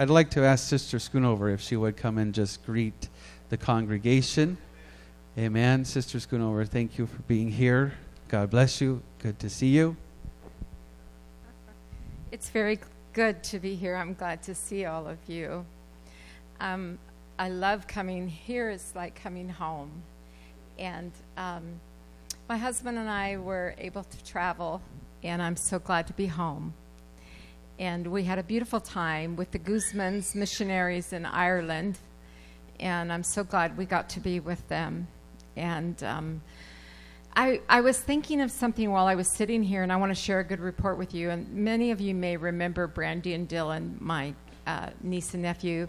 I'd like to ask Sister Schoonover if she would come and just greet the congregation. Amen. Sister Schoonover, thank you for being here. God bless you. Good to see you. It's very good to be here. I'm glad to see all of you. Um, I love coming here. It's like coming home. And um, my husband and I were able to travel, and I'm so glad to be home. And we had a beautiful time with the Guzmans missionaries in Ireland, and I'm so glad we got to be with them. And um, I, I was thinking of something while I was sitting here, and I want to share a good report with you. And many of you may remember Brandy and Dylan, my uh, niece and nephew.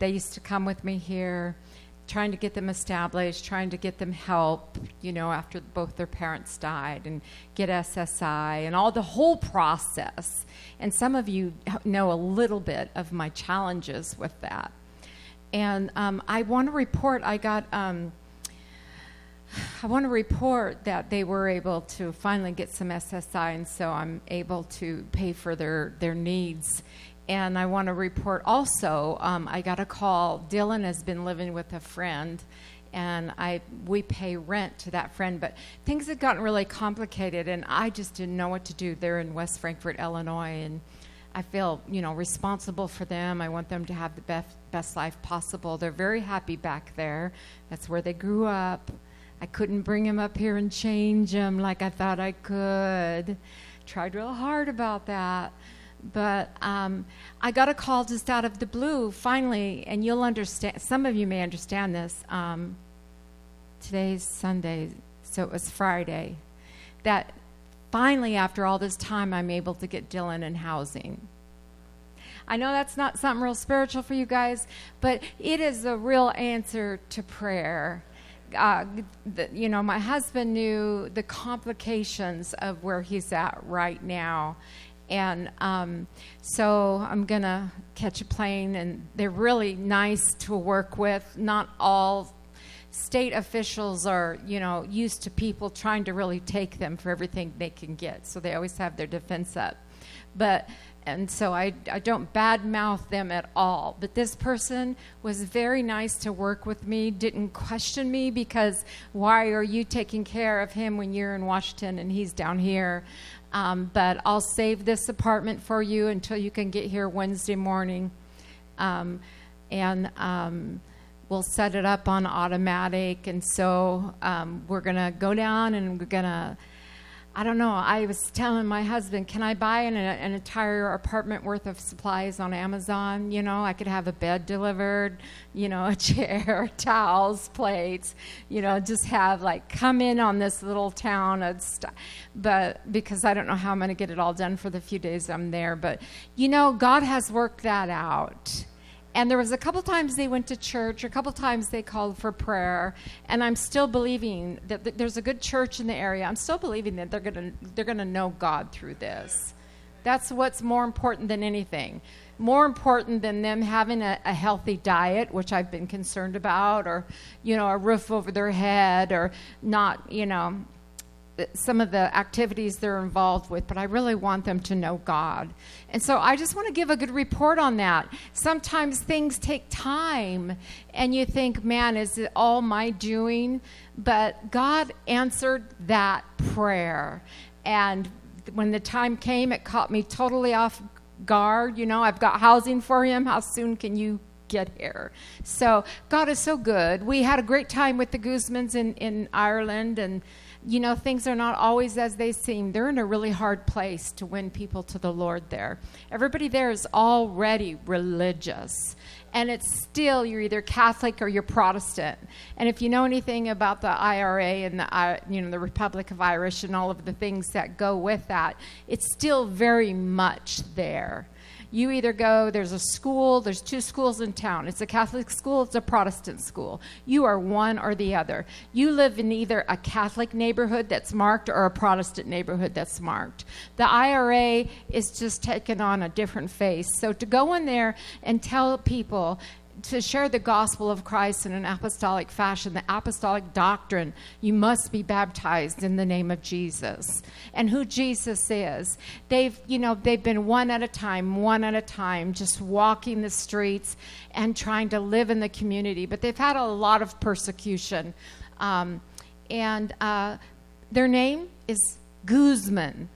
They used to come with me here, trying to get them established, trying to get them help, you know, after both their parents died, and get SSI, and all the whole process. And some of you know a little bit of my challenges with that. And um, I want to report I got. Um, I want to report that they were able to finally get some SSI, and so I'm able to pay for their, their needs and I want to report also, um, I got a call. Dylan has been living with a friend, and I we pay rent to that friend. But things had gotten really complicated, and I just didn't know what to do. They're in West Frankfort, Illinois, and I feel you know responsible for them. I want them to have the best best life possible. They're very happy back there. That's where they grew up. I couldn't bring them up here and change them like I thought I could. Tried real hard about that but um, I got a call just out of the blue finally, and you'll understand. Some of you may understand this. Um, today's Sunday, so it was Friday. That finally, after all this time, I'm able to get Dylan in housing. I know that's not something real spiritual for you guys, but it is a real answer to prayer. Uh, the, you know, my husband knew the complications of where he's at right now, and um, so I'm going to catch a plane, and they're really nice to work with. Not all state officials are, you know, used to people trying to really take them for everything they can get, so they always have their defense up. But and so I, I don't badmouth them at all. But this person was very nice to work with me, didn't question me because why are you taking care of him when you're in Washington and he's down here? Um, but I'll save this apartment for you until you can get here Wednesday morning. Um, and um, we'll set it up on automatic. And so um, we're going to go down and we're going to I don't know. I was telling my husband, can I buy an, an, entire apartment worth of supplies on Amazon? You know, I could have a bed delivered, you know, a chair, towels, plates, you know, just have like come in on this little town. St- but because I don't know how I'm going to get it all done for the few days I'm there. But, you know, God has worked that out and there was a couple times they went to church a couple times they called for prayer. And i'm still believing that there's a good church in the area. I'm still believing that they're going to they're to know god through this. That's what's more important than anything. More important than them having a, a healthy diet which i've been concerned about or you know a roof over their head or not you know some of the activities they're involved with, but I really want them to know God. And so I just want to give a good report on that. Sometimes things take time, and you think, man, is it all my doing? But God answered that prayer. And when the time came, it caught me totally off guard. You know, I've got housing for him. How soon can you get here. So God is so good. We had a great time with the Guzmans in, in Ireland, and you know, things are not always as they seem. They're in a really hard place to win people to the Lord there. Everybody there is already religious. And it's still, you're either Catholic or you're Protestant. And if you know anything about the IRA and the, you know, the Republic of Irish and all of the things that go with that, it's still very much there you either go, there's a school, there's two schools in town. It's a Catholic school, it's a Protestant school. You are one or the other. You live in either a Catholic neighborhood that's marked or a Protestant neighborhood that's marked. The IRA is just taken on a different face. So to go in there and tell people, to share the gospel of Christ in an apostolic fashion, the apostolic doctrine, you must be baptized in the name of Jesus. And who Jesus is. They've, you know, they've been one at a time, one at a time, just walking the streets and trying to live in the community. But they've had a lot of persecution. Um, and uh, their name is Guzman.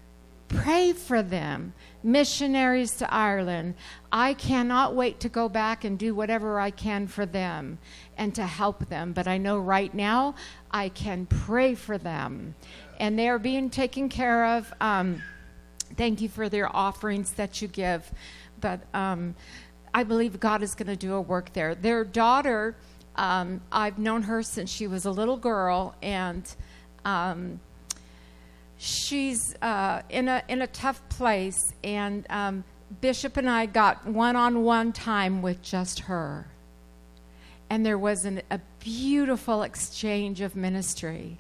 Pray for them missionaries to Ireland. I cannot wait to go back and do whatever I can for them and to help them. But I know right now I can pray for them. And they are being taken care of. Um, thank you for their offerings that you give. But um, I believe God is going to do a work there. Their daughter, um, I've known her since she was a little girl, and um, she's uh, in a in a tough place, and um, Bishop and I got one-on-one time with just her, and there was an, a beautiful exchange of ministry.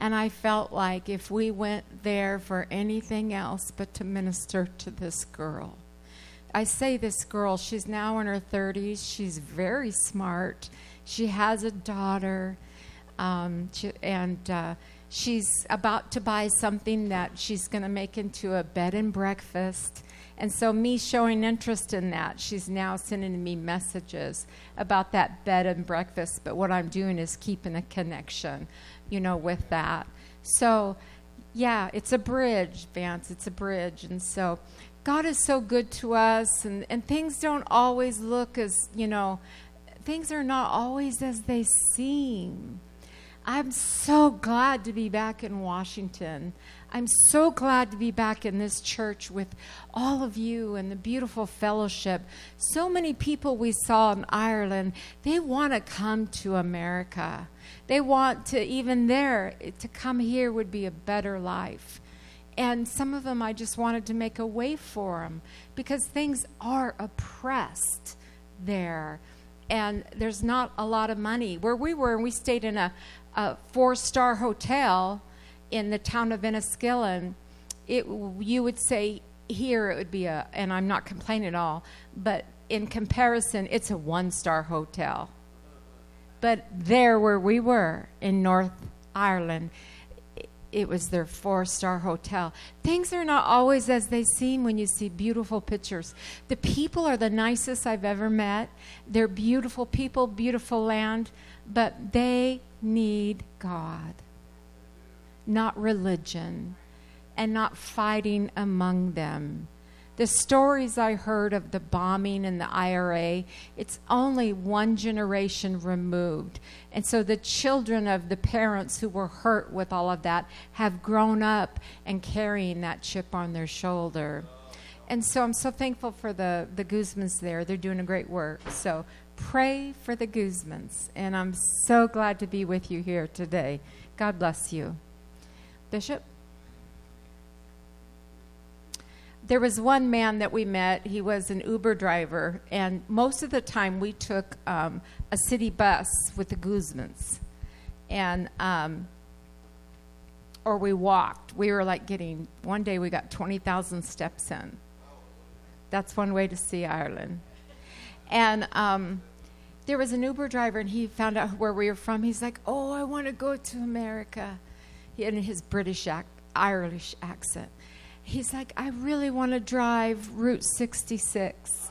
And I felt like if we went there for anything else but to minister to this girl. I say this girl, she's now in her 30s. She's very smart. She has a daughter. Um, she, and uh, she's about to buy something that she's going to make into a bed and breakfast. And so, me showing interest in that, she's now sending me messages about that bed and breakfast. But what I'm doing is keeping a connection, you know, with that. So, yeah, it's a bridge, Vance. It's a bridge. And so, God is so good to us, and, and things don't always look as, you know, things are not always as they seem I'm so glad to be back in Washington. I'm so glad to be back in this church with all of you and the beautiful fellowship. So many people we saw in Ireland, they want to come to America. They want to, even there, to come here would be a better life. And some of them, I just wanted to make a way for them because things are oppressed there. And there's not a lot of money. Where we were, and we stayed in a, a four star hotel in the town of Enniskillen, it, you would say here it would be a, and I'm not complaining at all, but in comparison, it's a one star hotel. But there where we were in North Ireland, it was their four star hotel. Things are not always as they seem when you see beautiful pictures. The people are the nicest I've ever met. They're beautiful people, beautiful land, but they need God, not religion, and not fighting among them. The stories I heard of the bombing and the IRA, it's only one generation removed. And so the children of the parents who were hurt with all of that have grown up and carrying that chip on their shoulder. And so I'm so thankful for the, the Guzmans there. They're doing a great work. So pray for the Guzmans. And I'm so glad to be with you here today. God bless you. Bishop? There was one man that we met. He was an Uber driver, and most of the time we took um, a city bus with the Guzmans, and um, or we walked. We were like getting. One day we got twenty thousand steps in. That's one way to see Ireland. And um, there was an Uber driver, and he found out where we were from. He's like, "Oh, I want to go to America." He had his British ac- Irish accent. He's like, "I really want to drive Route 66."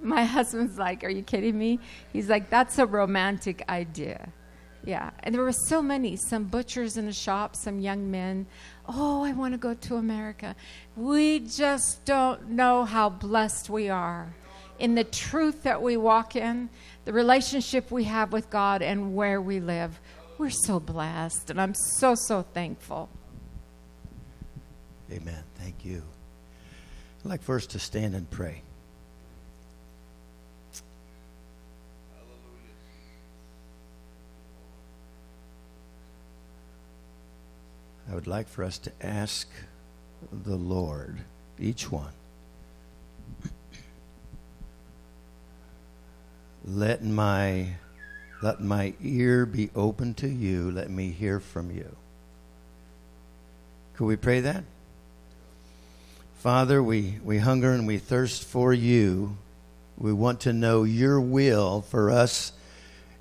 My husband's like, "Are you kidding me?" He's like, "That's a romantic idea." Yeah, and there were so many some butchers in a shop, some young men. Oh, I want to go to America. We just don't know how blessed we are in the truth that we walk in, the relationship we have with God, and where we live. We're so blessed, and I'm so, so thankful. Amen. Thank you. I'd like first to stand and pray. I would like for us to ask the Lord, each one, let my let my ear be open to you. Let me hear from you. Could we pray that? Father we we hunger and we thirst for you. We want to know your will for us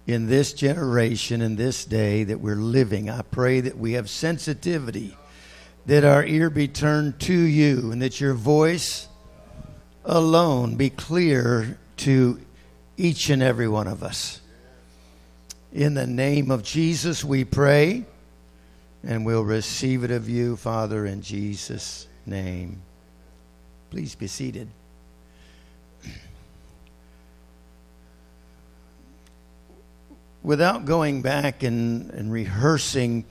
in this generation, in this day that we're living. I pray that we have sensitivity, that our ear be turned to you, and that your voice alone be clear to each and every one of us. In the name of Jesus, we pray, and we'll receive it of you, Father, in Jesus' name. Please be seated. Without going back and, and rehearsing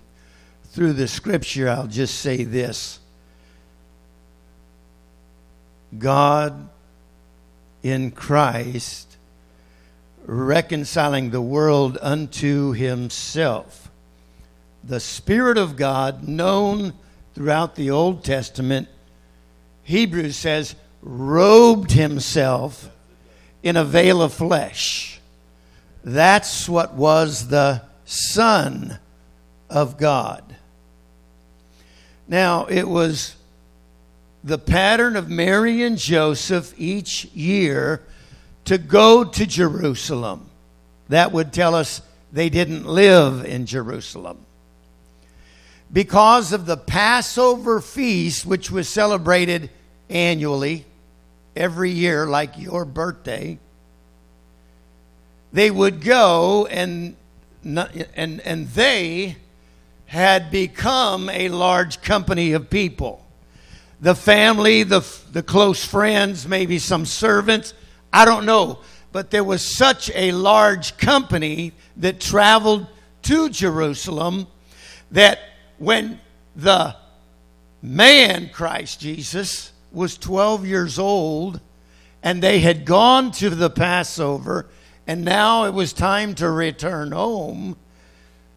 through the scripture, I'll just say this God in Christ reconciling the world unto himself. The Spirit of God, known throughout the Old Testament, Hebrews says, robed himself in a veil of flesh. That's what was the Son of God. Now, it was the pattern of Mary and Joseph each year to go to Jerusalem. That would tell us they didn't live in Jerusalem. Because of the Passover feast, which was celebrated annually, every year, like your birthday, they would go and, and, and they had become a large company of people. The family, the, the close friends, maybe some servants, I don't know. But there was such a large company that traveled to Jerusalem that when the man, Christ Jesus, was 12 years old and they had gone to the Passover and now it was time to return home,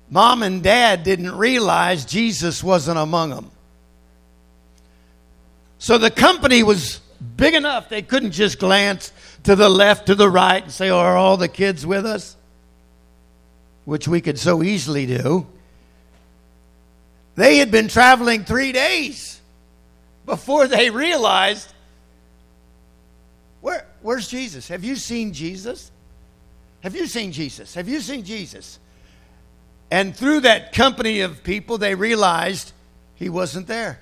mom and dad didn't realize Jesus wasn't among them. So the company was big enough they couldn't just glance to the left, to the right, and say, oh, Are all the kids with us? Which we could so easily do. They had been traveling three days before they realized Where, where's Jesus? Have you seen Jesus? Have you seen Jesus? Have you seen Jesus? And through that company of people, they realized he wasn't there.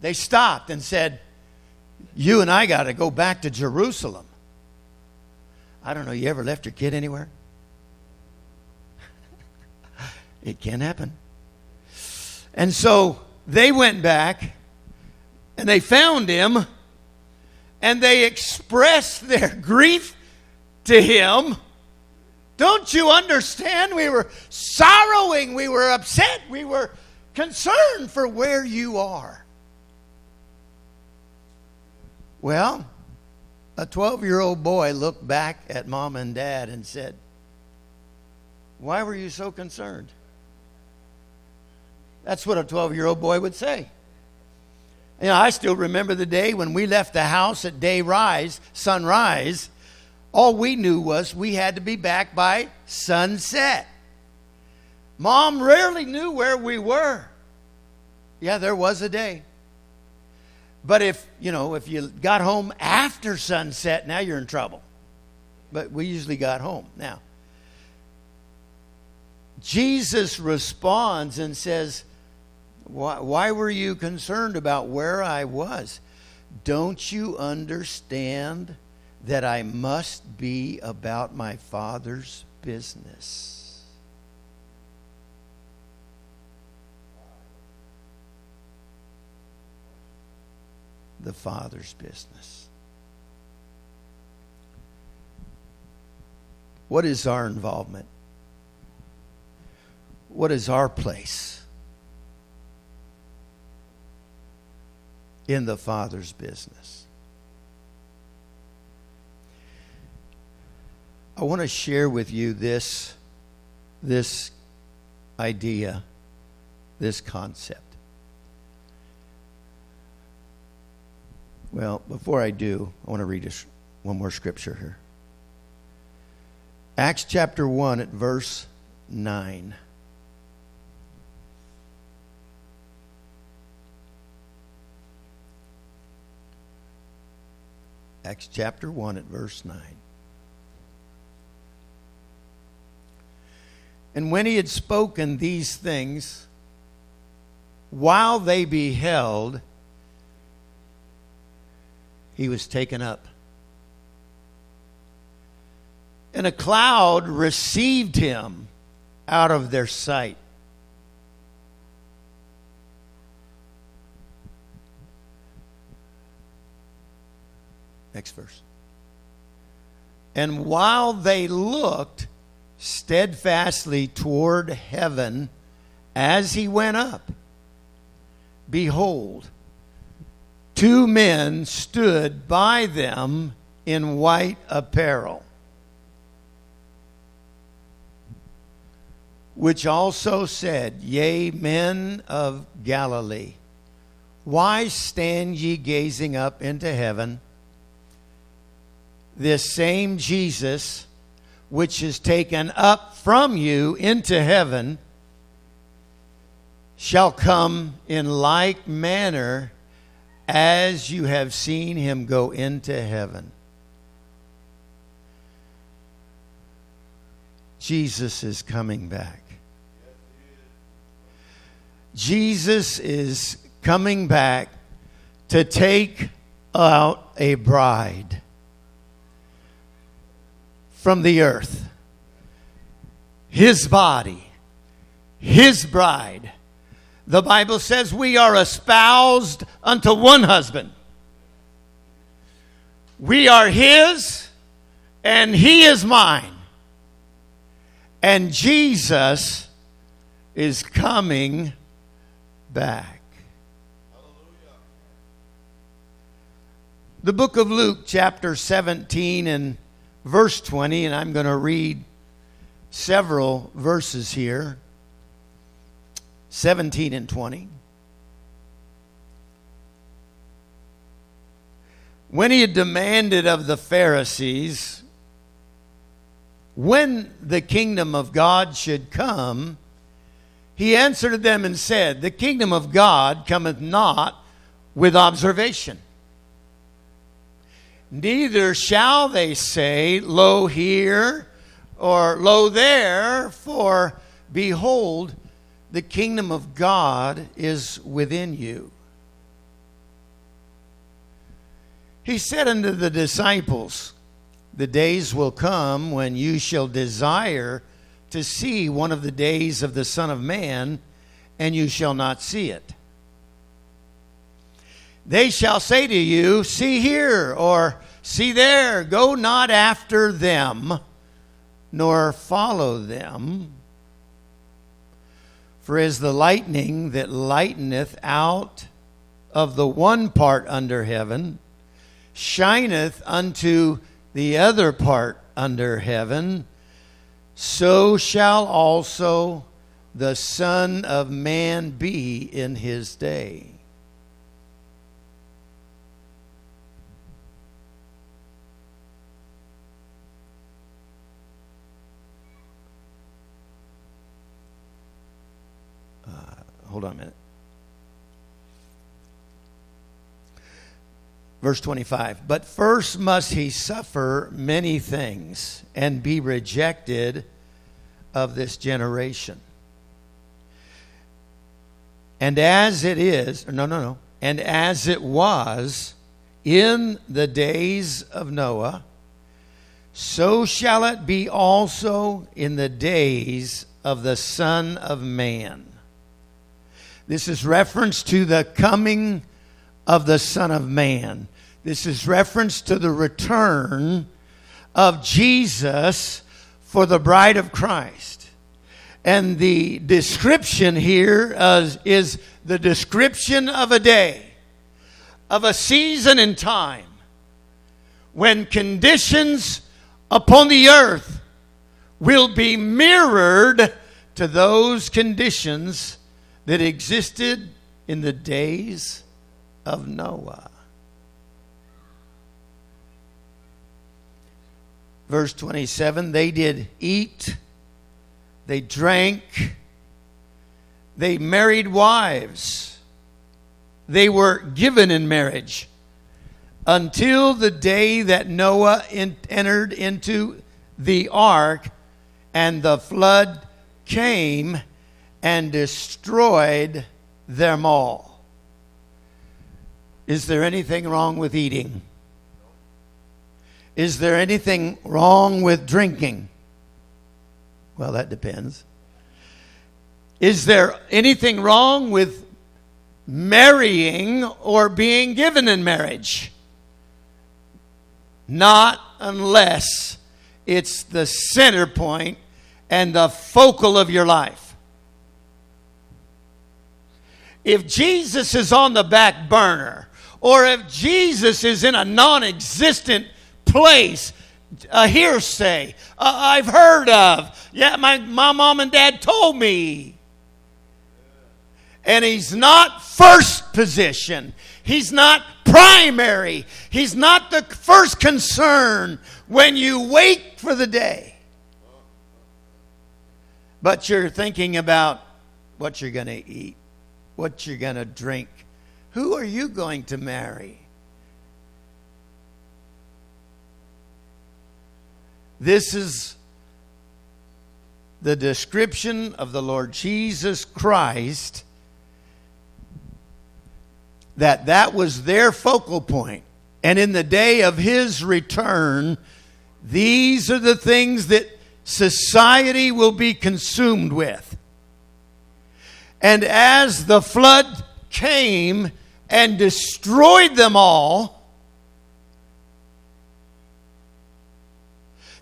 They stopped and said, You and I got to go back to Jerusalem. I don't know, you ever left your kid anywhere? it can happen. And so they went back and they found him and they expressed their grief to him. Don't you understand? We were sorrowing, we were upset, we were concerned for where you are. Well, a 12 year old boy looked back at mom and dad and said, Why were you so concerned? That's what a 12 year old boy would say. You know, I still remember the day when we left the house at day rise, sunrise. All we knew was we had to be back by sunset. Mom rarely knew where we were. Yeah, there was a day. But if, you know, if you got home after sunset, now you're in trouble. But we usually got home. Now, Jesus responds and says, why, why were you concerned about where I was? Don't you understand that I must be about my Father's business? The Father's business. What is our involvement? What is our place in the Father's business? I want to share with you this, this idea, this concept. Well, before I do, I want to read just one more scripture here. Acts chapter 1 at verse 9. Acts chapter 1 at verse 9. And when he had spoken these things, while they beheld, he was taken up. And a cloud received him out of their sight. Next verse. And while they looked steadfastly toward heaven as he went up, behold, two men stood by them in white apparel, which also said, Yea, men of Galilee, why stand ye gazing up into heaven? This same Jesus, which is taken up from you into heaven, shall come in like manner as you have seen him go into heaven. Jesus is coming back. Jesus is coming back to take out a bride from the earth. His body, His bride. The Bible says we are espoused unto one husband. We are His, and He is mine. And Jesus is coming back. The book of Luke, chapter 17 and verse 20, and I'm going to read several verses here 17 and 20. When he had demanded of the Pharisees when the kingdom of God should come, he answered them and said, The kingdom of God cometh not with observation Neither shall they say, Lo here or Lo there, for behold, the kingdom of God is within you. He said unto the disciples, The days will come when you shall desire to see one of the days of the Son of Man, and you shall not see it. They shall say to you, See here, or See there, go not after them, nor follow them. For as the lightning that lighteneth out of the one part under heaven shineth unto the other part under heaven, so shall also the Son of Man be in his day. Hold on a minute. Verse 25. But first must he suffer many things and be rejected of this generation. And as it is, no, no, no, and as it was in the days of Noah, so shall it be also in the days of the Son of Man. This is reference to the coming of the Son of Man. This is reference to the return of Jesus for the bride of Christ. And the description here uh, is the description of a day, of a season in time, when conditions upon the earth will be mirrored to those conditions that existed in the days of Noah. Verse 27 they did eat, they drank, they married wives, they were given in marriage until the day that Noah in, entered into the ark and the flood came and destroyed them all. Is there anything wrong with eating? Is there anything wrong with drinking? Well, that depends. Is there anything wrong with marrying or being given in marriage? Not unless it's the center point and the focal of your life. If Jesus is on the back burner, or if Jesus is in a non existent place, a hearsay, I've heard of, yeah, my, my mom and dad told me. And he's not first position. He's not primary. He's not the first concern when you wait for the day. But you're thinking about what you're going to eat, what you're going to drink. Who are you going to marry? This is the description of the Lord Jesus Christ that that was their focal point. And in the day of his return, these are the things that society will be consumed with. And as the flood came and destroyed them all,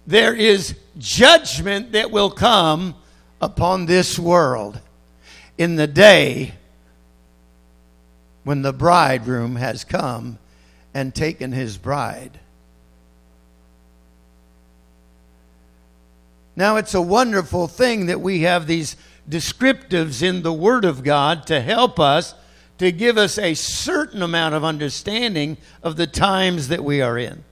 there is judgment that will come upon this world in the day when the bridegroom has come and taken his bride. Now, it's a wonderful thing that we have these descriptives in the Word of God to help us, to give us a certain amount of understanding of the times that we are in.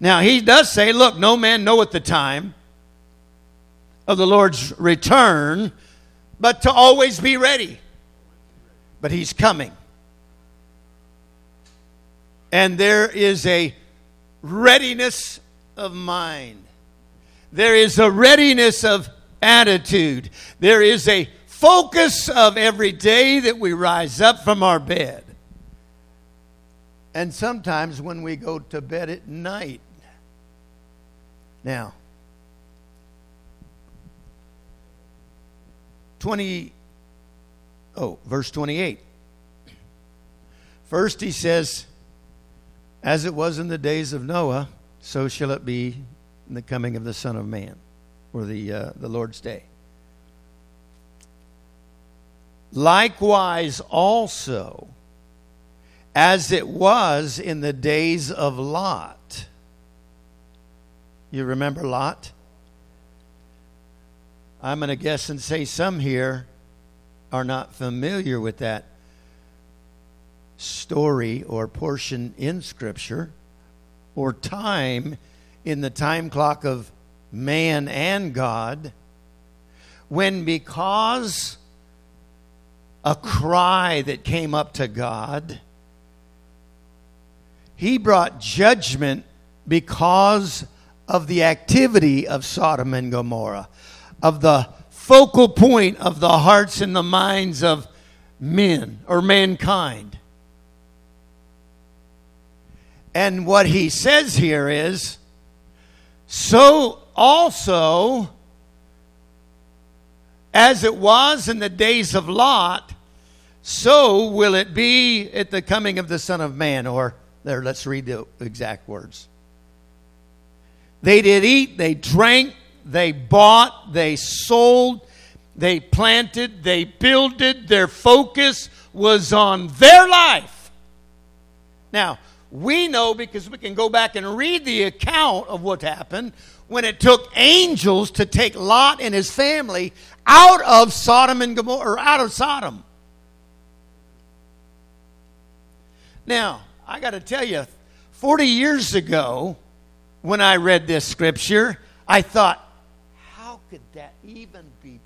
Now, he does say, Look, no man knoweth the time of the Lord's return, but to always be ready. But he's coming. And there is a readiness of mind. There is a readiness of attitude. There is a focus of every day that we rise up from our bed. And sometimes when we go to bed at night. Now, 20 oh verse 28 first he says as it was in the days of noah so shall it be in the coming of the son of man or the uh, the lord's day. Likewise also as it was in the days of lot. You remember lot? I'm going to guess and say some here are not familiar with that story or portion in Scripture or time in the time clock of man and God when because a cry that came up to God, he brought judgment because of the activity of Sodom and Gomorrah of the focal point of the hearts and the minds of men or mankind. And what he says here is so also as it was in the days of Lot, so will it be at the coming of the Son of Man. Or, there, let's read the exact words. They did eat, they drank, they bought, they sold, they planted, they builded. Their focus was on their life. Now, we know because we can go back and read the account of what happened when it took angels to take Lot and his family out of Sodom and Gomorrah, or out of Sodom. Now, I got to tell you, 40 years ago, when I read this scripture, I thought, how could that even be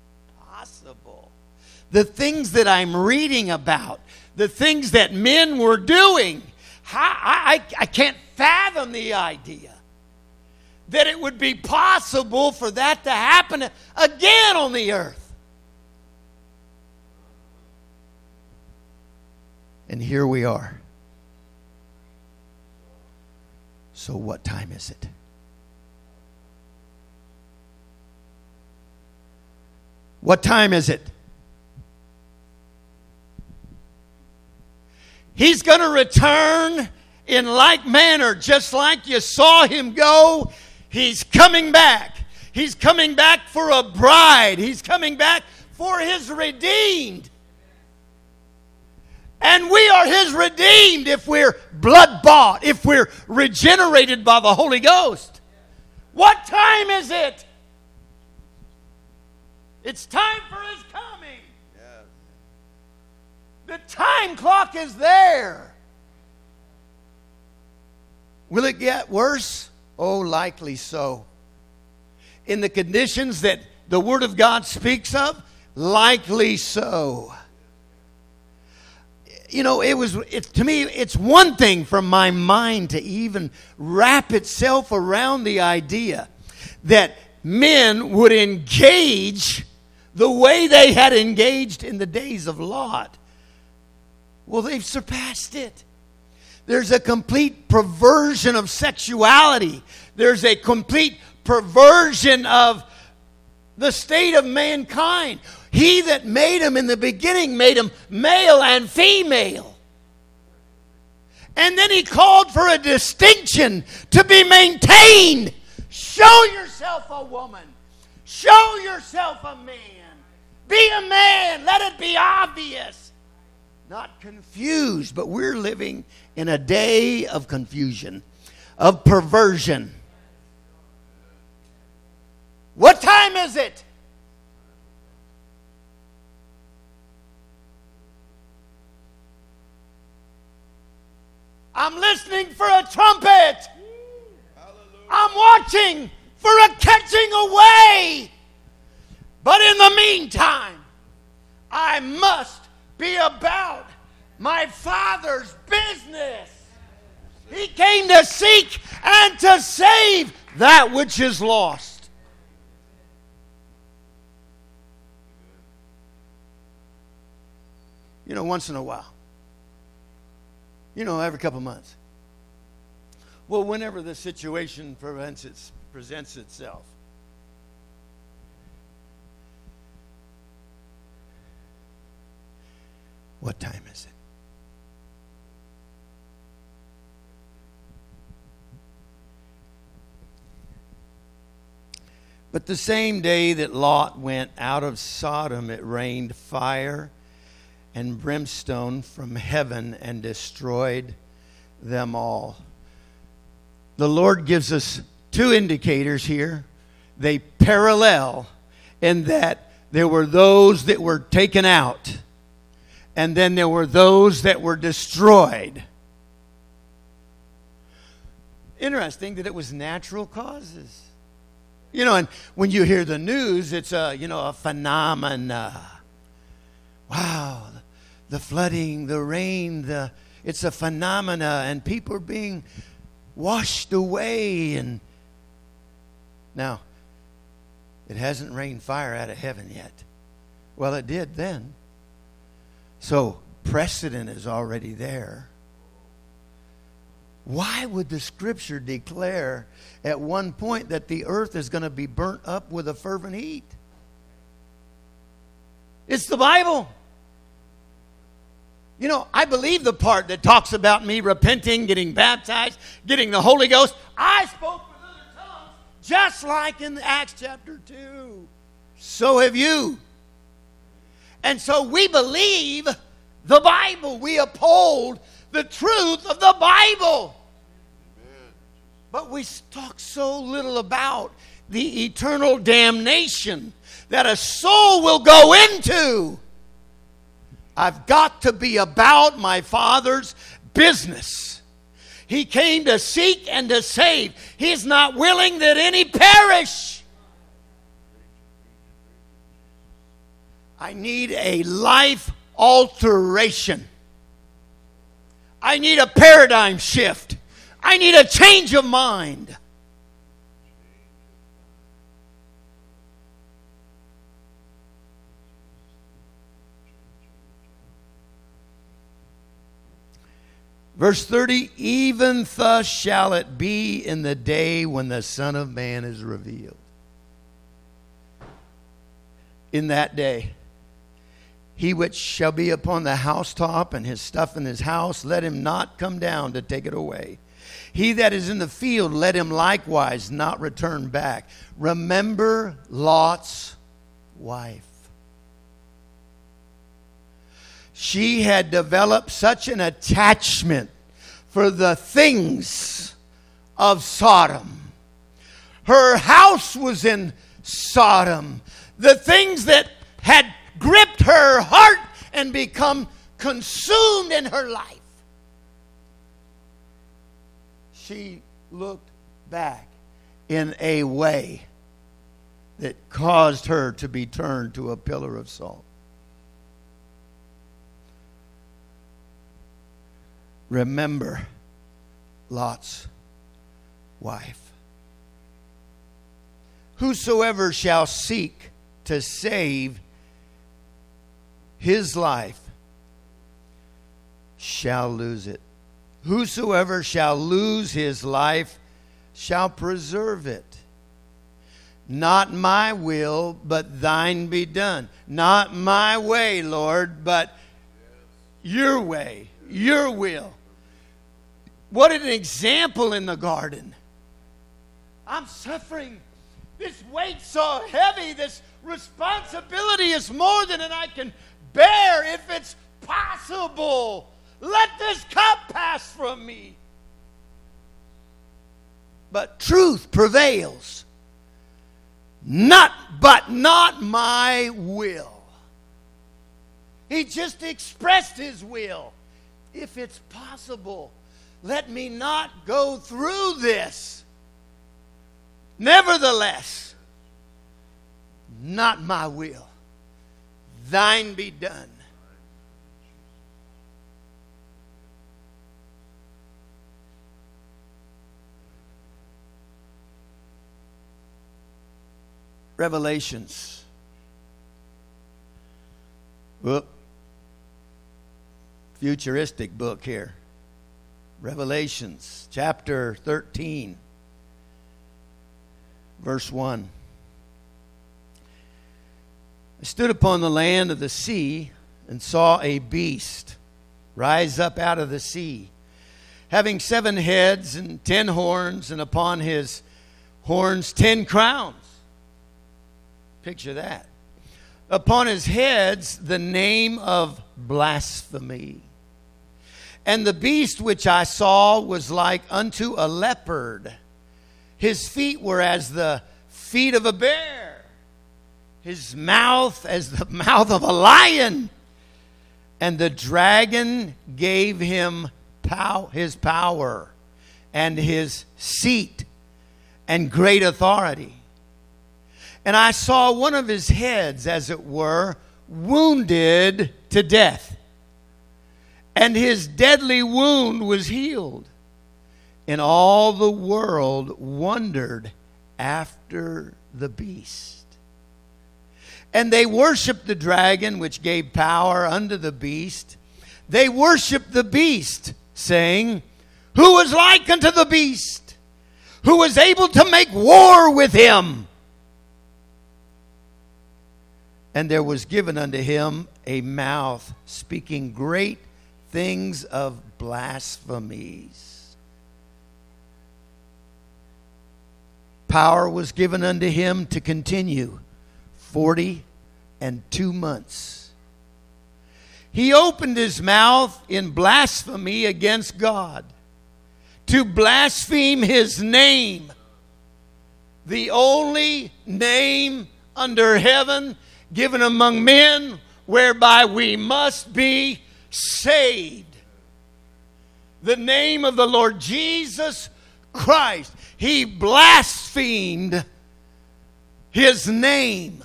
possible? The things that I'm reading about, the things that men were doing. I, I, I can't fathom the idea that it would be possible for that to happen again on the earth. And here we are. So, what time is it? What time is it? He's going to return in like manner, just like you saw him go. He's coming back. He's coming back for a bride. He's coming back for his redeemed. And we are his redeemed if we're blood bought, if we're regenerated by the Holy Ghost. What time is it? It's time for his coming. The time clock is there. Will it get worse? Oh, likely so. In the conditions that the Word of God speaks of, likely so you know, it was, it, to me, it's one thing for my mind to even wrap itself around the idea that men would engage the way they had engaged in the days of Lot. Well, they've surpassed it. There's a complete perversion of sexuality. There's a complete perversion of the state of mankind. He that made him in the beginning made him male and female. And then he called for a distinction to be maintained. Show yourself a woman. Show yourself a man. Be a man. Let it be obvious. Not confused, but we're living in a day of confusion, of perversion. What time is it? I'm listening for a trumpet. I'm watching for a catching away. But in the meantime, I must be about my Father's business. He came to seek and to save that which is lost. You know, once in a while, you know, every couple months. Well, whenever the situation presents itself. What time is it? But the same day that Lot went out of Sodom, it rained fire and brimstone from heaven and destroyed them all. The Lord gives us two indicators here. They parallel in that there were those that were taken out, and then there were those that were destroyed. Interesting that it was natural causes. You know, and when you hear the news, it's a, you know, a phenomena. Wow, the flooding, the rain, the it's a phenomena and people are being washed away and now it hasn't rained fire out of heaven yet. Well, it did then. So, precedent is already there. Why would the scripture declare at one point that the earth is going to be burnt up with a fervent heat? It's the Bible. You know, I believe the part that talks about me repenting, getting baptized, getting the Holy Ghost. I spoke with other tongues, just like in Acts chapter 2. So have you. And so we believe the Bible. We uphold the truth of the Bible. But we talk so little about the eternal damnation that a soul will go into. I've got to be about my Father's business. He came to seek and to save. He's not willing that any perish. I need a life alteration. I need a paradigm shift. I need a change of mind. Verse 30 Even thus shall it be in the day when the Son of Man is revealed. In that day, he which shall be upon the housetop and his stuff in his house, let him not come down to take it away. He that is in the field, let him likewise not return back. Remember Lot's wife. She had developed such an attachment for the things of Sodom. Her house was in Sodom. The things that had gripped her heart and become consumed in her life. She looked back in a way that caused her to be turned to a pillar of salt. Remember Lot's wife. Whosoever shall seek to save his life shall lose it. Whosoever shall lose his life shall preserve it. Not my will, but thine be done. Not my way, Lord, but your way, your will. What an example in the garden. I'm suffering. This weight so heavy, this responsibility is more than I can bear if it's possible. Let this cup pass from me. But truth prevails. Not, but not my will. He just expressed his will. If it's possible, let me not go through this. Nevertheless, not my will thine be done. Revelations. Whoop. Futuristic book here. Revelations chapter 13, verse 1. I stood upon the land of the sea and saw a beast rise up out of the sea, having seven heads and ten horns, and upon his horns ten crowns. Picture that. Upon his heads, the name of blasphemy. And the beast which I saw was like unto a leopard. His feet were as the feet of a bear his mouth as the mouth of a lion. And the dragon gave him pow- his power and his seat and great authority. And I saw one of his heads, as it were, wounded to death. And his deadly wound was healed. And all the world wondered after the beast. And they worshiped the dragon, which gave power unto the beast. They worshiped the beast, saying, Who was like unto the beast? Who was able to make war with him? And there was given unto him a mouth speaking great things of blasphemies. Power was given unto him to continue 40 and two months. He opened his mouth in blasphemy against God, to blaspheme his name, the only name under heaven given among men whereby we must be saved. The name of the Lord Jesus Christ. He blasphemed his name.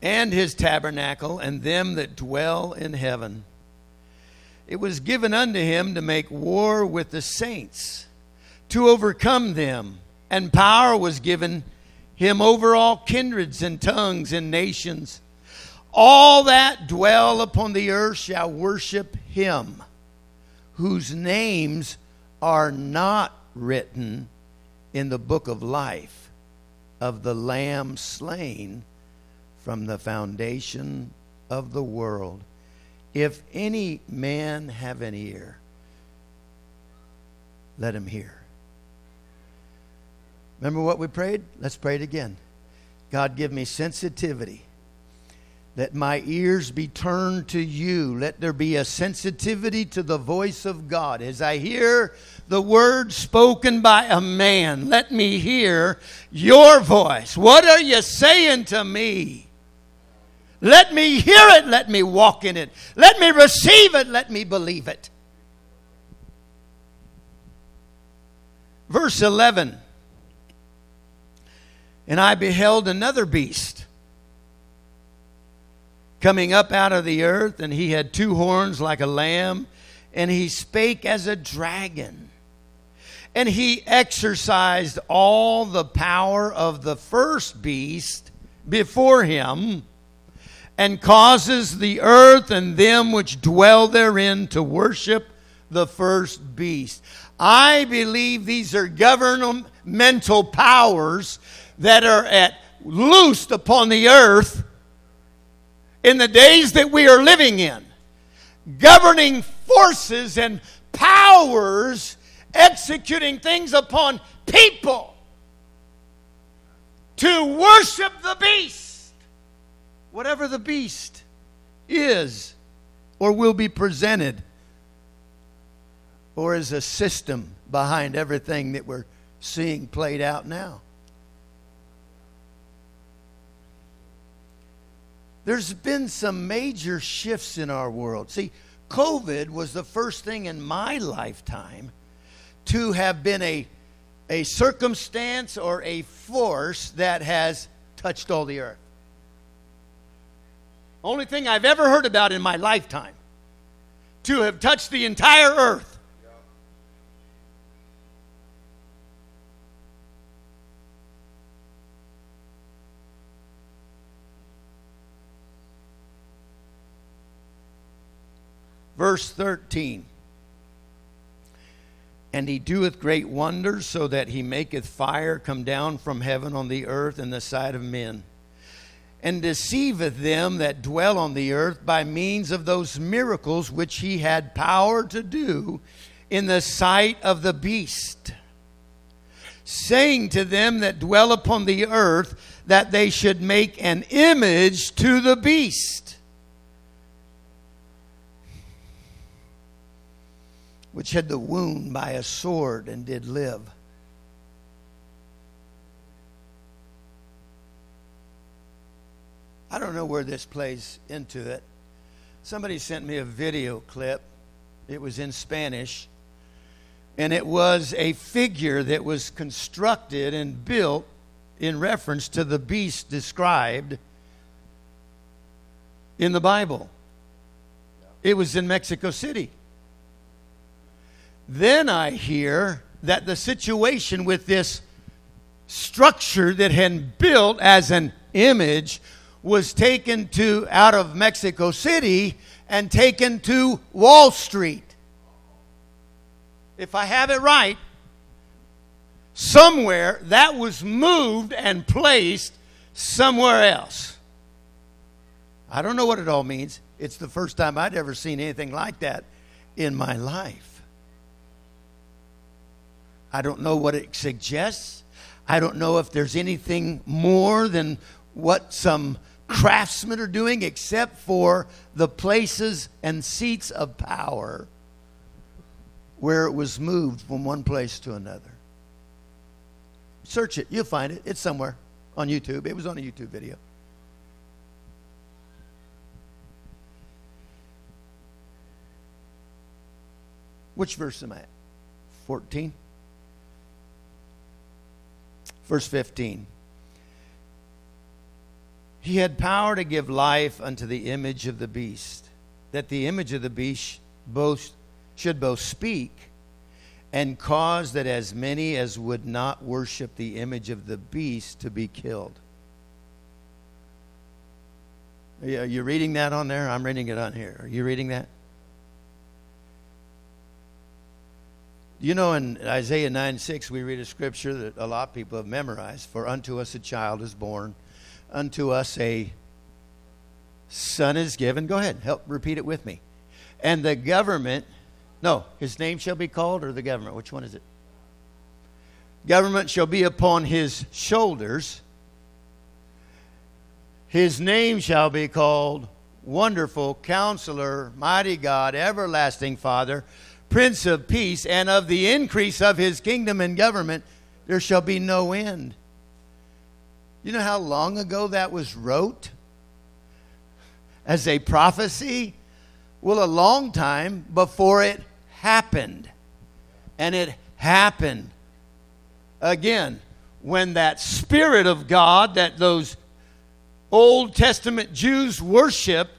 And his tabernacle, and them that dwell in heaven. It was given unto him to make war with the saints, to overcome them, and power was given him over all kindreds and tongues and nations. All that dwell upon the earth shall worship him, whose names are not written in the book of life of the Lamb slain from the foundation of the world. If any man have an ear, let him hear. Remember what we prayed? Let's pray it again. God, give me sensitivity. Let my ears be turned to you. Let there be a sensitivity to the voice of God. As I hear the word spoken by a man, let me hear your voice. What are you saying to me? Let me hear it. Let me walk in it. Let me receive it. Let me believe it. Verse 11 And I beheld another beast coming up out of the earth, and he had two horns like a lamb, and he spake as a dragon. And he exercised all the power of the first beast before him and causes the earth and them which dwell therein to worship the first beast. I believe these are governmental powers that are at loosed upon the earth in the days that we are living in. Governing forces and powers executing things upon people to worship the beast whatever the beast is or will be presented, or is a system behind everything that we're seeing played out now. There's been some major shifts in our world. See, COVID was the first thing in my lifetime to have been a, a circumstance or a force that has touched all the earth. Only thing I've ever heard about in my lifetime to have touched the entire earth. Verse 13. And he doeth great wonders, so that he maketh fire come down from heaven on the earth in the sight of men and deceiveth them that dwell on the earth by means of those miracles which he had power to do in the sight of the beast, saying to them that dwell upon the earth that they should make an image to the beast, which had the wound by a sword and did live. I don't know where this plays into it. Somebody sent me a video clip. It was in Spanish. And it was a figure that was constructed and built in reference to the beast described in the Bible. It was in Mexico City. Then I hear that the situation with this structure that had been built as an image was taken to out of Mexico City and taken to Wall Street. If I have it right, somewhere that was moved and placed somewhere else. I don't know what it all means. It's the first time I'd ever seen anything like that in my life. I don't know what it suggests. I don't know if there's anything more than what some craftsmen are doing except for the places and seats of power where it was moved from one place to another. Search it, you'll find it. It's somewhere on YouTube. It was on a YouTube video. Which verse am I at? 14? Verse 15. He had power to give life unto the image of the beast, that the image of the beast both, should both speak and cause that as many as would not worship the image of the beast to be killed. Are you reading that on there? I'm reading it on here. Are you reading that? You know, in Isaiah 9 6, we read a scripture that a lot of people have memorized For unto us a child is born, unto us a son is given. Go ahead, help repeat it with me. And the government, no, his name shall be called, or the government? Which one is it? Government shall be upon his shoulders. His name shall be called Wonderful Counselor, Mighty God, Everlasting Father, Prince of Peace, and of the increase of his kingdom and government there shall be no end. You know how long ago that was wrote? As a prophecy? Well, a long time before it happened. And it happened. Again, when that Spirit of God that those Old Testament Jews worship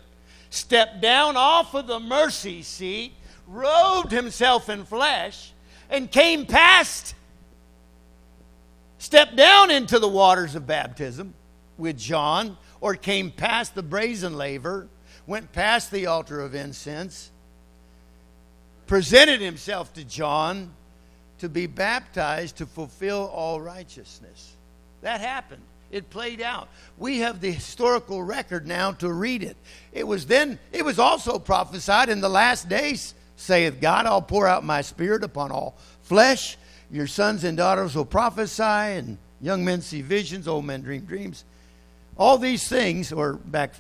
stepped down off of the mercy seat, robed himself in flesh, and came past stepped down into the waters of baptism with John, or came past the brazen laver, went past the altar of incense, presented himself to John to be baptized to fulfill all righteousness. That happened. It played out. We have the historical record now to read it. It was then, it was also prophesied in the last days, saith God, I'll pour out my spirit upon all flesh. Your sons and daughters will prophesy, and young men see visions, old men dream dreams. All these things, or back,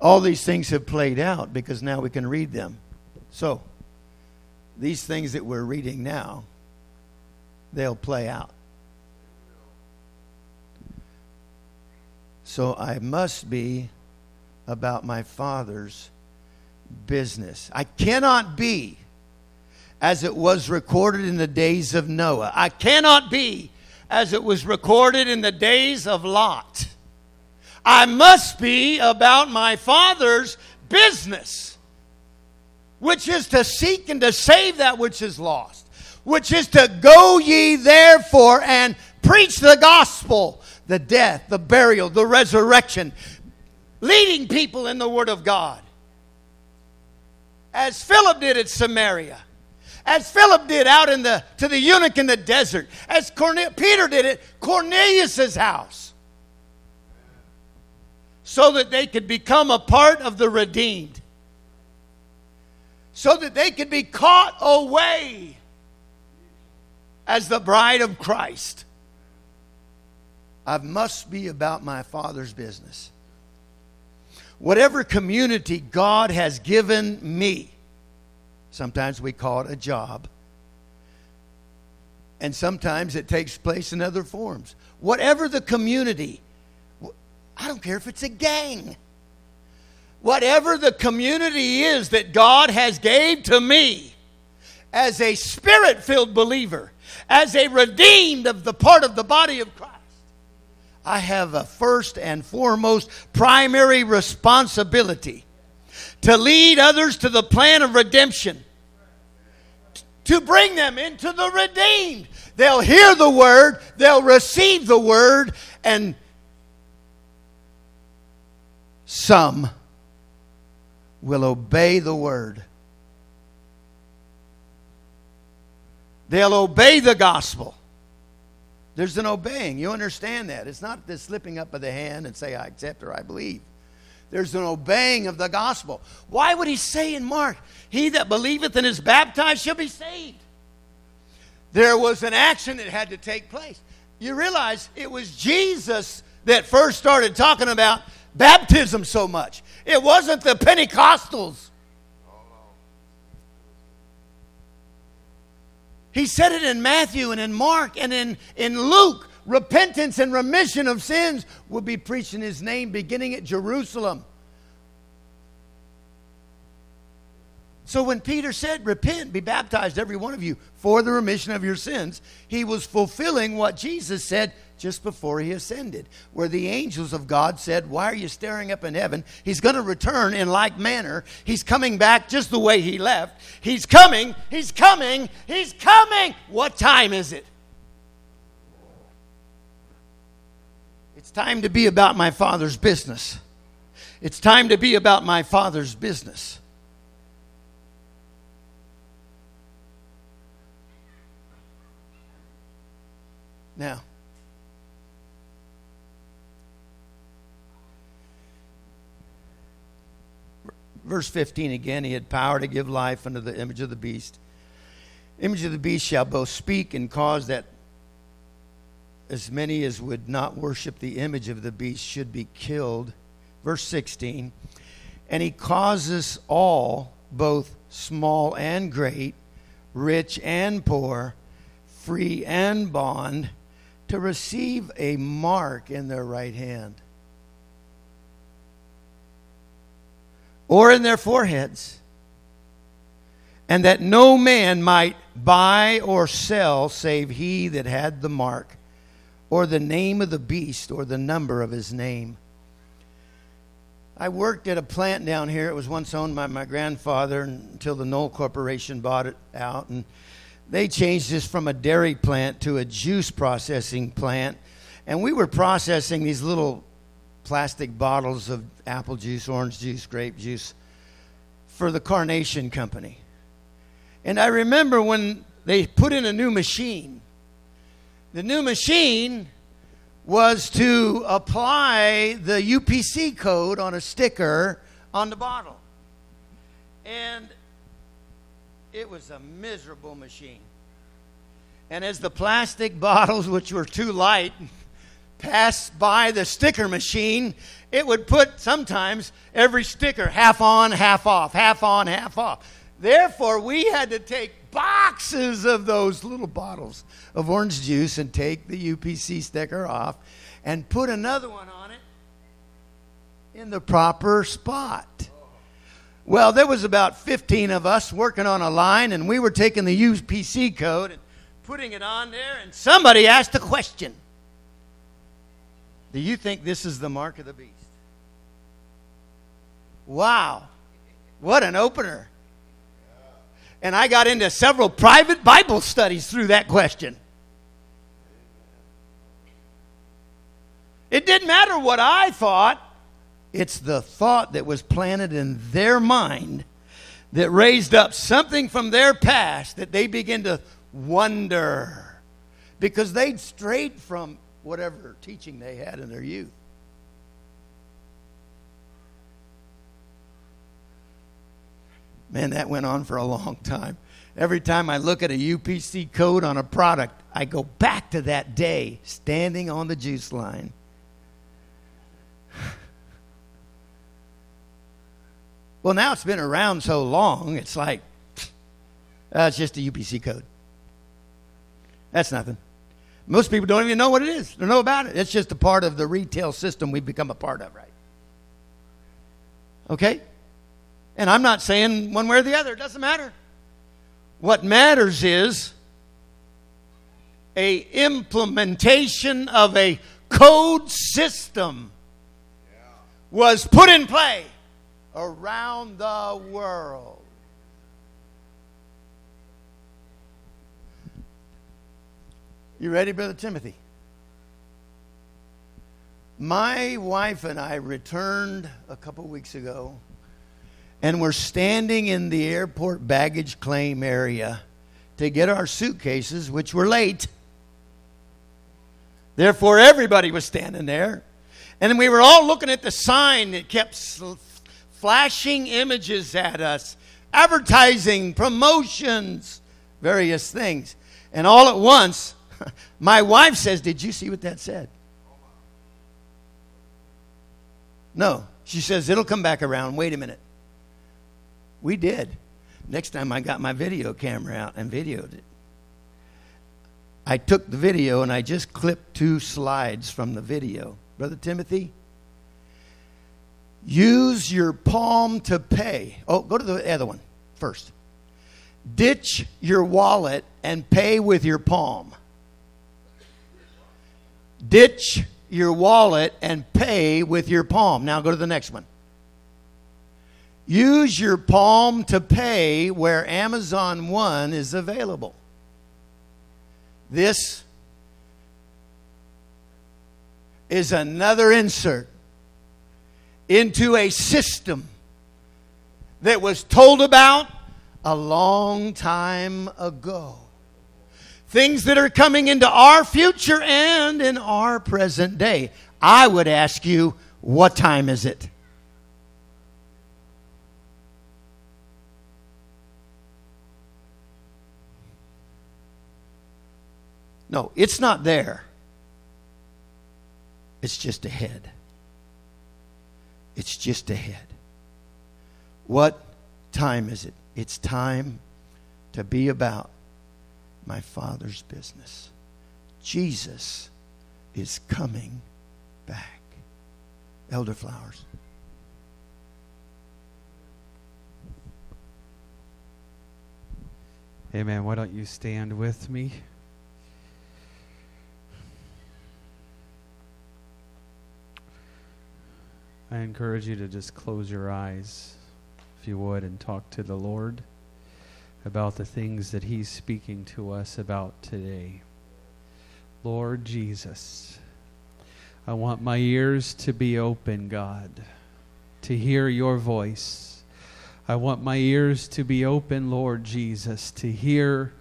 all these things have played out because now we can read them. So, these things that we're reading now, they'll play out. So I must be about my Father's business. I cannot be as it was recorded in the days of Noah. I cannot be as it was recorded in the days of Lot. I must be about my Father's business, which is to seek and to save that which is lost, which is to go ye therefore and preach the gospel, the death, the burial, the resurrection, leading people in the Word of God. As Philip did at Samaria as Philip did out in the to the eunuch in the desert, as Cornel, Peter did at Cornelius's house, so that they could become a part of the redeemed, so that they could be caught away as the bride of Christ. I must be about my Father's business. Whatever community God has given me Sometimes we call it a job. And sometimes it takes place in other forms. Whatever the community, I don't care if it's a gang. Whatever the community is that God has gave to me as a spirit-filled believer, as a redeemed of the part of the body of Christ, I have a first and foremost primary responsibility to lead others to the plan of redemption, to bring them into the redeemed. They'll hear the word, they'll receive the word, and some will obey the word. They'll obey the gospel. There's an obeying. You understand that. It's not the slipping up of the hand and say, I accept or I believe. There's an obeying of the gospel. Why would he say in Mark, He that believeth and is baptized shall be saved? There was an action that had to take place. You realize it was Jesus that first started talking about baptism so much. It wasn't the Pentecostals. He said it in Matthew and in Mark and in, in Luke repentance and remission of sins will be preached in his name beginning at Jerusalem. So when Peter said, Repent, be baptized, every one of you, for the remission of your sins, he was fulfilling what Jesus said just before he ascended, where the angels of God said, Why are you staring up in heaven? He's going to return in like manner. He's coming back just the way he left. He's coming, he's coming, he's coming. What time is it? It's time to be about my Father's business. It's time to be about my Father's business. Now, verse 15 again, he had power to give life unto the image of the beast. Image of the beast shall both speak and cause that as many as would not worship the image of the beast should be killed. Verse 16. And he causes all, both small and great, rich and poor, free and bond, to receive a mark in their right hand or in their foreheads, and that no man might buy or sell save he that had the mark, or the name of the beast, or the number of his name. I worked at a plant down here. It was once owned by my grandfather until the Knoll Corporation bought it out. And they changed this from a dairy plant to a juice processing plant. And we were processing these little plastic bottles of apple juice, orange juice, grape juice for the Carnation Company. And I remember when they put in a new machine. The new machine was to apply the UPC code on a sticker on the bottle. And it was a miserable machine. And as the plastic bottles, which were too light, passed by the sticker machine, it would put sometimes every sticker half on, half off, half on, half off. Therefore, we had to take boxes of those little bottles of orange juice and take the UPC sticker off and put another one on it in the proper spot. Well, there was about 15 of us working on a line, and we were taking the UPC code and putting it on there, and somebody asked a question. Do you think this is the mark of the beast? Wow. What an opener. And I got into several private Bible studies through that question. It didn't matter what I thought. It's the thought that was planted in their mind that raised up something from their past that they begin to wonder because they'd strayed from whatever teaching they had in their youth. Man, that went on for a long time. Every time I look at a UPC code on a product, I go back to that day standing on the juice line Well, now it's been around so long, it's like, uh, it's just a UPC code. That's nothing. Most people don't even know what it is. They know about it. It's just a part of the retail system we've become a part of, right? Okay? And I'm not saying one way or the other. It doesn't matter. What matters is a implementation of a code system was put in play around the world. You ready, Brother Timothy? My wife and I returned a couple weeks ago, and we're standing in the airport baggage claim area to get our suitcases, which were late. Therefore, everybody was standing there. And we were all looking at the sign that kept flashing images at us, advertising, promotions, various things. And all at once, my wife says, Did you see what that said? No. She says, It'll come back around. Wait a minute. We did. Next time I got my video camera out and videoed it. I took the video and I just clipped two slides from the video. Brother Timothy, Use your palm to pay. Oh, go to the other one first. Ditch your wallet and pay with your palm. Ditch your wallet and pay with your palm. Now go to the next one. Use your palm to pay where Amazon One is available. This is another insert into a system that was told about a long time ago. Things that are coming into our future and in our present day. I would ask you, what time is it? No, it's not there. It's just ahead. It's just ahead. What time is it? It's time to be about my Father's business. Jesus is coming back. Elder Flowers. Amen. Why don't you stand with me? I encourage you to just close your eyes, if you would, and talk to the Lord about the things that He's speaking to us about today. Lord Jesus, I want my ears to be open, God, to hear your voice. I want my ears to be open, Lord Jesus, to hear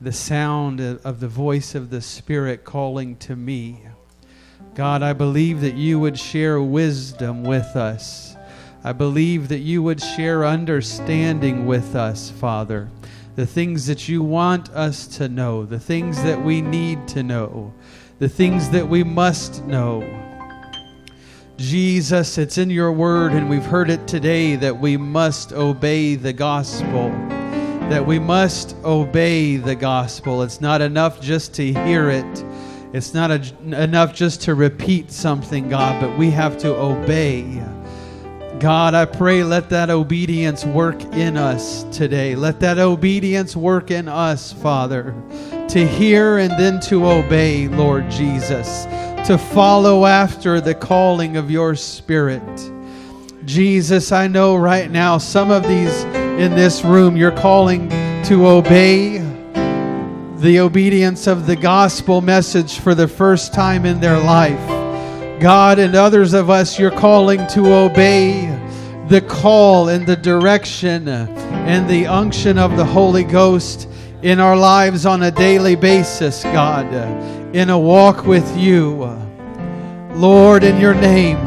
the sound of the voice of the Spirit calling to me. God, I believe that you would share wisdom with us. I believe that you would share understanding with us, Father. The things that you want us to know, the things that we need to know, the things that we must know. Jesus, it's in your word, and we've heard it today that we must obey the gospel. That we must obey the gospel. It's not enough just to hear it it's not a, enough just to repeat something, God, but we have to obey. God, I pray, let that obedience work in us today. Let that obedience work in us, Father, to hear and then to obey, Lord Jesus, to follow after the calling of your Spirit. Jesus, I know right now some of these in this room you're calling to obey the obedience of the gospel message for the first time in their life. God and others of us, you're calling to obey the call and the direction and the unction of the Holy Ghost in our lives on a daily basis, God, in a walk with you. Lord, in your name,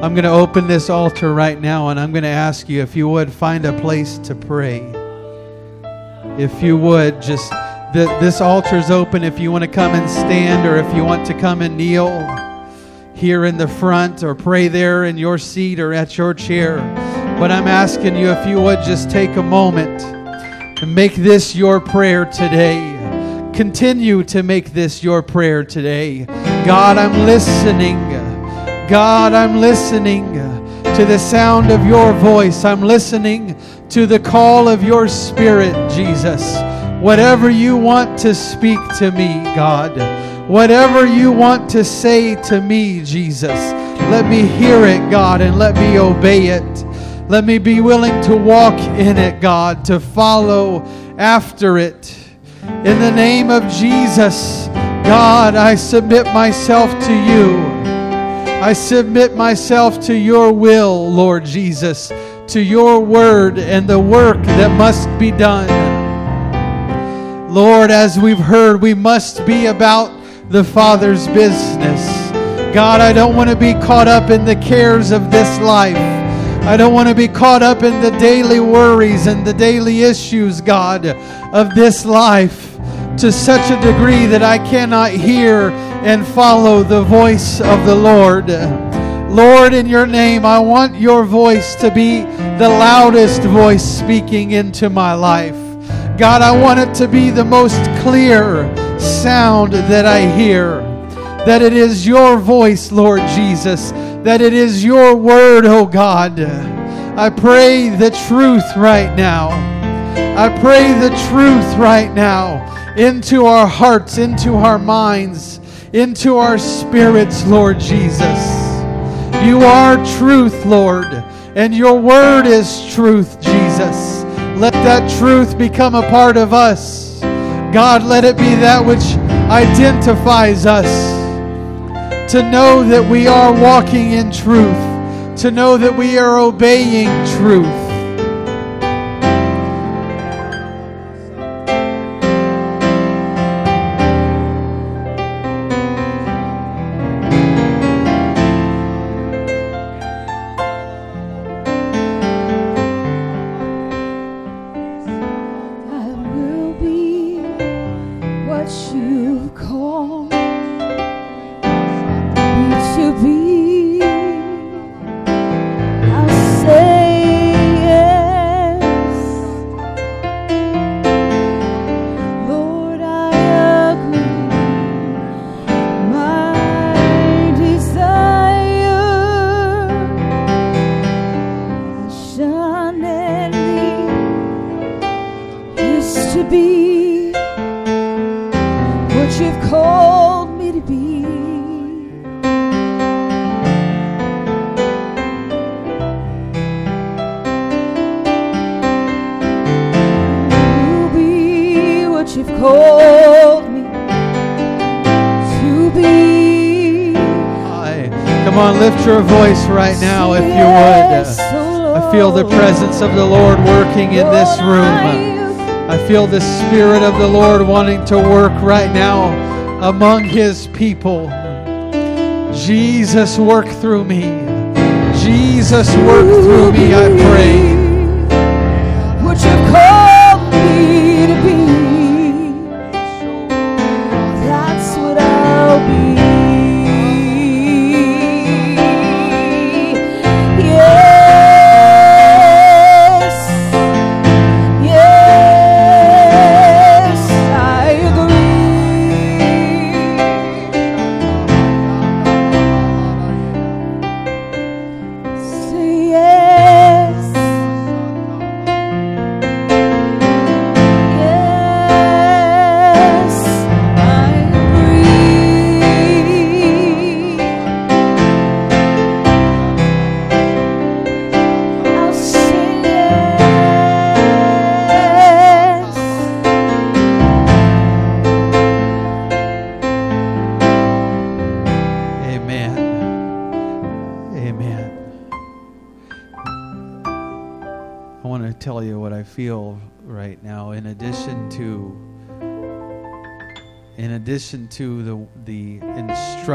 I'm going to open this altar right now and I'm going to ask you if you would find a place to pray if you would just this altar is open if you want to come and stand or if you want to come and kneel here in the front or pray there in your seat or at your chair. But i'm asking you if you would just take a moment and make this your prayer today. Continue to make this your prayer today. God i'm listening. God i'm listening to the sound of your voice. I'm listening to the call of your Spirit, Jesus. Whatever you want to speak to me, God, whatever you want to say to me, Jesus, let me hear it, God, and let me obey it. Let me be willing to walk in it, God, to follow after it. In the name of Jesus, God, I submit myself to you. I submit myself to your will, Lord Jesus to your word and the work that must be done. Lord, as we've heard, we must be about the Father's business. God, I don't want to be caught up in the cares of this life. I don't want to be caught up in the daily worries and the daily issues, God, of this life to such a degree that I cannot hear and follow the voice of the Lord. Lord, in your name, I want your voice to be the loudest voice speaking into my life. God, I want it to be the most clear sound that I hear. That it is your voice, Lord Jesus. That it is your word, oh God. I pray the truth right now. I pray the truth right now into our hearts, into our minds, into our spirits, Lord Jesus. You are truth, Lord, and your word is truth, Jesus. Let that truth become a part of us. God, let it be that which identifies us. To know that we are walking in truth, to know that we are obeying truth. Right now, if you would. Uh, I feel the presence of the Lord working in this room. I feel the Spirit of the Lord wanting to work right now among His people. Jesus, work through me. Jesus, work through me, I pray. Would you call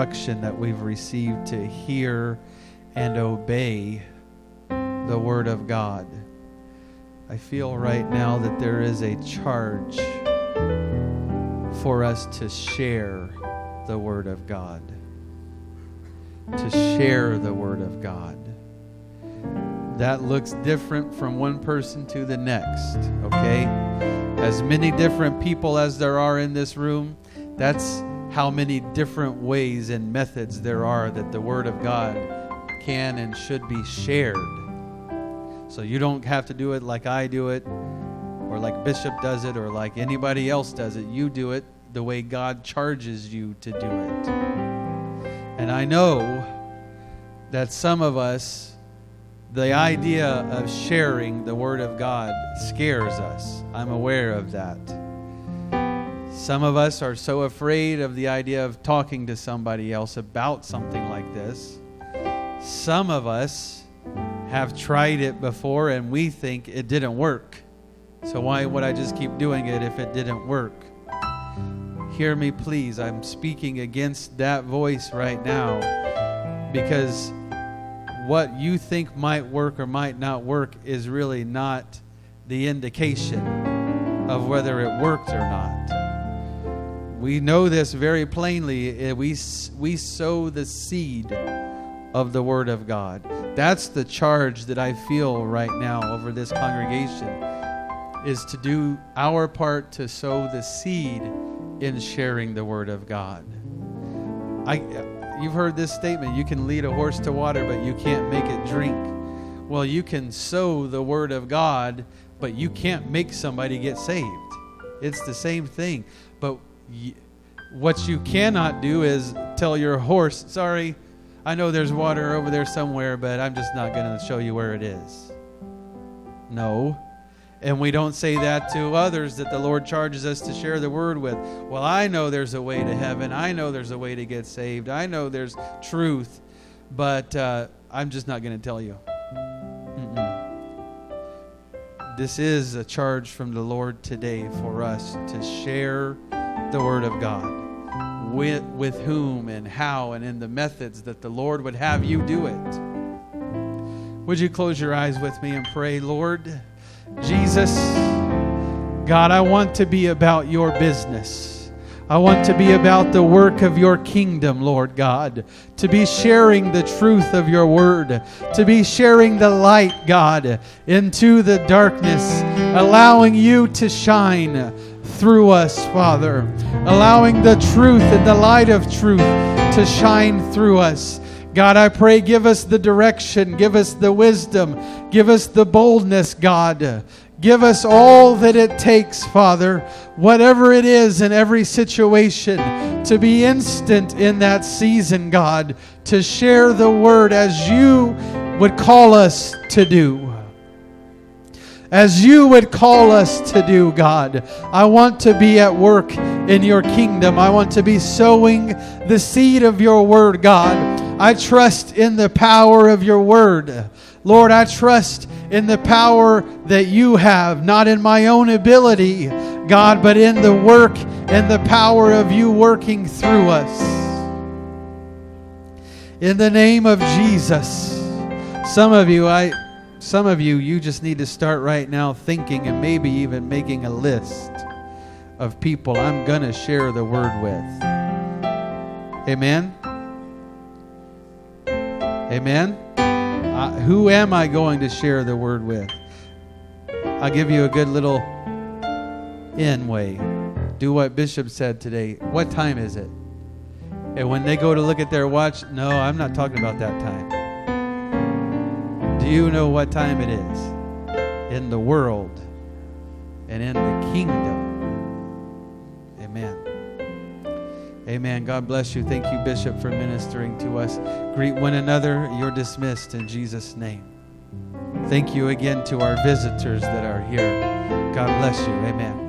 instruction that we've received to hear and obey the Word of God, I feel right now that there is a charge for us to share the Word of God. To share the Word of God. That looks different from one person to the next, okay? As many different people as there are in this room, that's how many different ways and methods there are that the Word of God can and should be shared. So you don't have to do it like I do it, or like Bishop does it, or like anybody else does it. You do it the way God charges you to do it. And I know that some of us, the idea of sharing the Word of God scares us. I'm aware of that. Some of us are so afraid of the idea of talking to somebody else about something like this. Some of us have tried it before and we think it didn't work. So why would I just keep doing it if it didn't work? Hear me, please. I'm speaking against that voice right now because what you think might work or might not work is really not the indication of whether it worked or not. We know this very plainly. Eh, we, we sow the seed of the Word of God. That's the charge that I feel right now over this congregation is to do our part to sow the seed in sharing the Word of God. I, eh, you've heard this statement you can lead a horse to water, but you can't make it drink. Well, you can sow the word of God, but you can't make somebody get saved. It's the same thing. But what you cannot do is tell your horse, sorry, I know there's water over there somewhere, but I'm just not going to show you where it is. No. And we don't say that to others that the Lord charges us to share the word with. Well, I know there's a way to heaven. I know there's a way to get saved. I know there's truth, but uh, I'm just not going to tell you. Mm-mm. This is a charge from the Lord today for us to share the word of God. With, with whom and how and in the methods that the Lord would have you do it. Would you close your eyes with me and pray, Lord? Jesus, God, I want to be about your business. I want to be about the work of your kingdom, Lord God. To be sharing the truth of your word. To be sharing the light, God, into the darkness. Allowing you to shine through us, Father. Allowing the truth and the light of truth to shine through us. God, I pray, give us the direction, give us the wisdom, give us the boldness, God. Give us all that it takes, Father, whatever it is in every situation, to be instant in that season, God, to share the word as you would call us to do. As you would call us to do, God. I want to be at work in your kingdom. I want to be sowing the seed of your word, God. I trust in the power of your word. Lord, I trust in the power that you have, not in my own ability, God, but in the work and the power of you working through us. In the name of Jesus. Some of you, I some of you, you just need to start right now thinking and maybe even making a list of people I'm going to share the word with. Amen. Amen. Uh, who am I going to share the word with? I'll give you a good little in way. Do what Bishop said today. What time is it? And when they go to look at their watch, no, I'm not talking about that time. You know what time it is? In the world and in the kingdom. Amen. Amen. God bless you. Thank you, Bishop, for ministering to us. Greet one another. You're dismissed in Jesus' name. Thank you again to our visitors that are here. God bless you. Amen.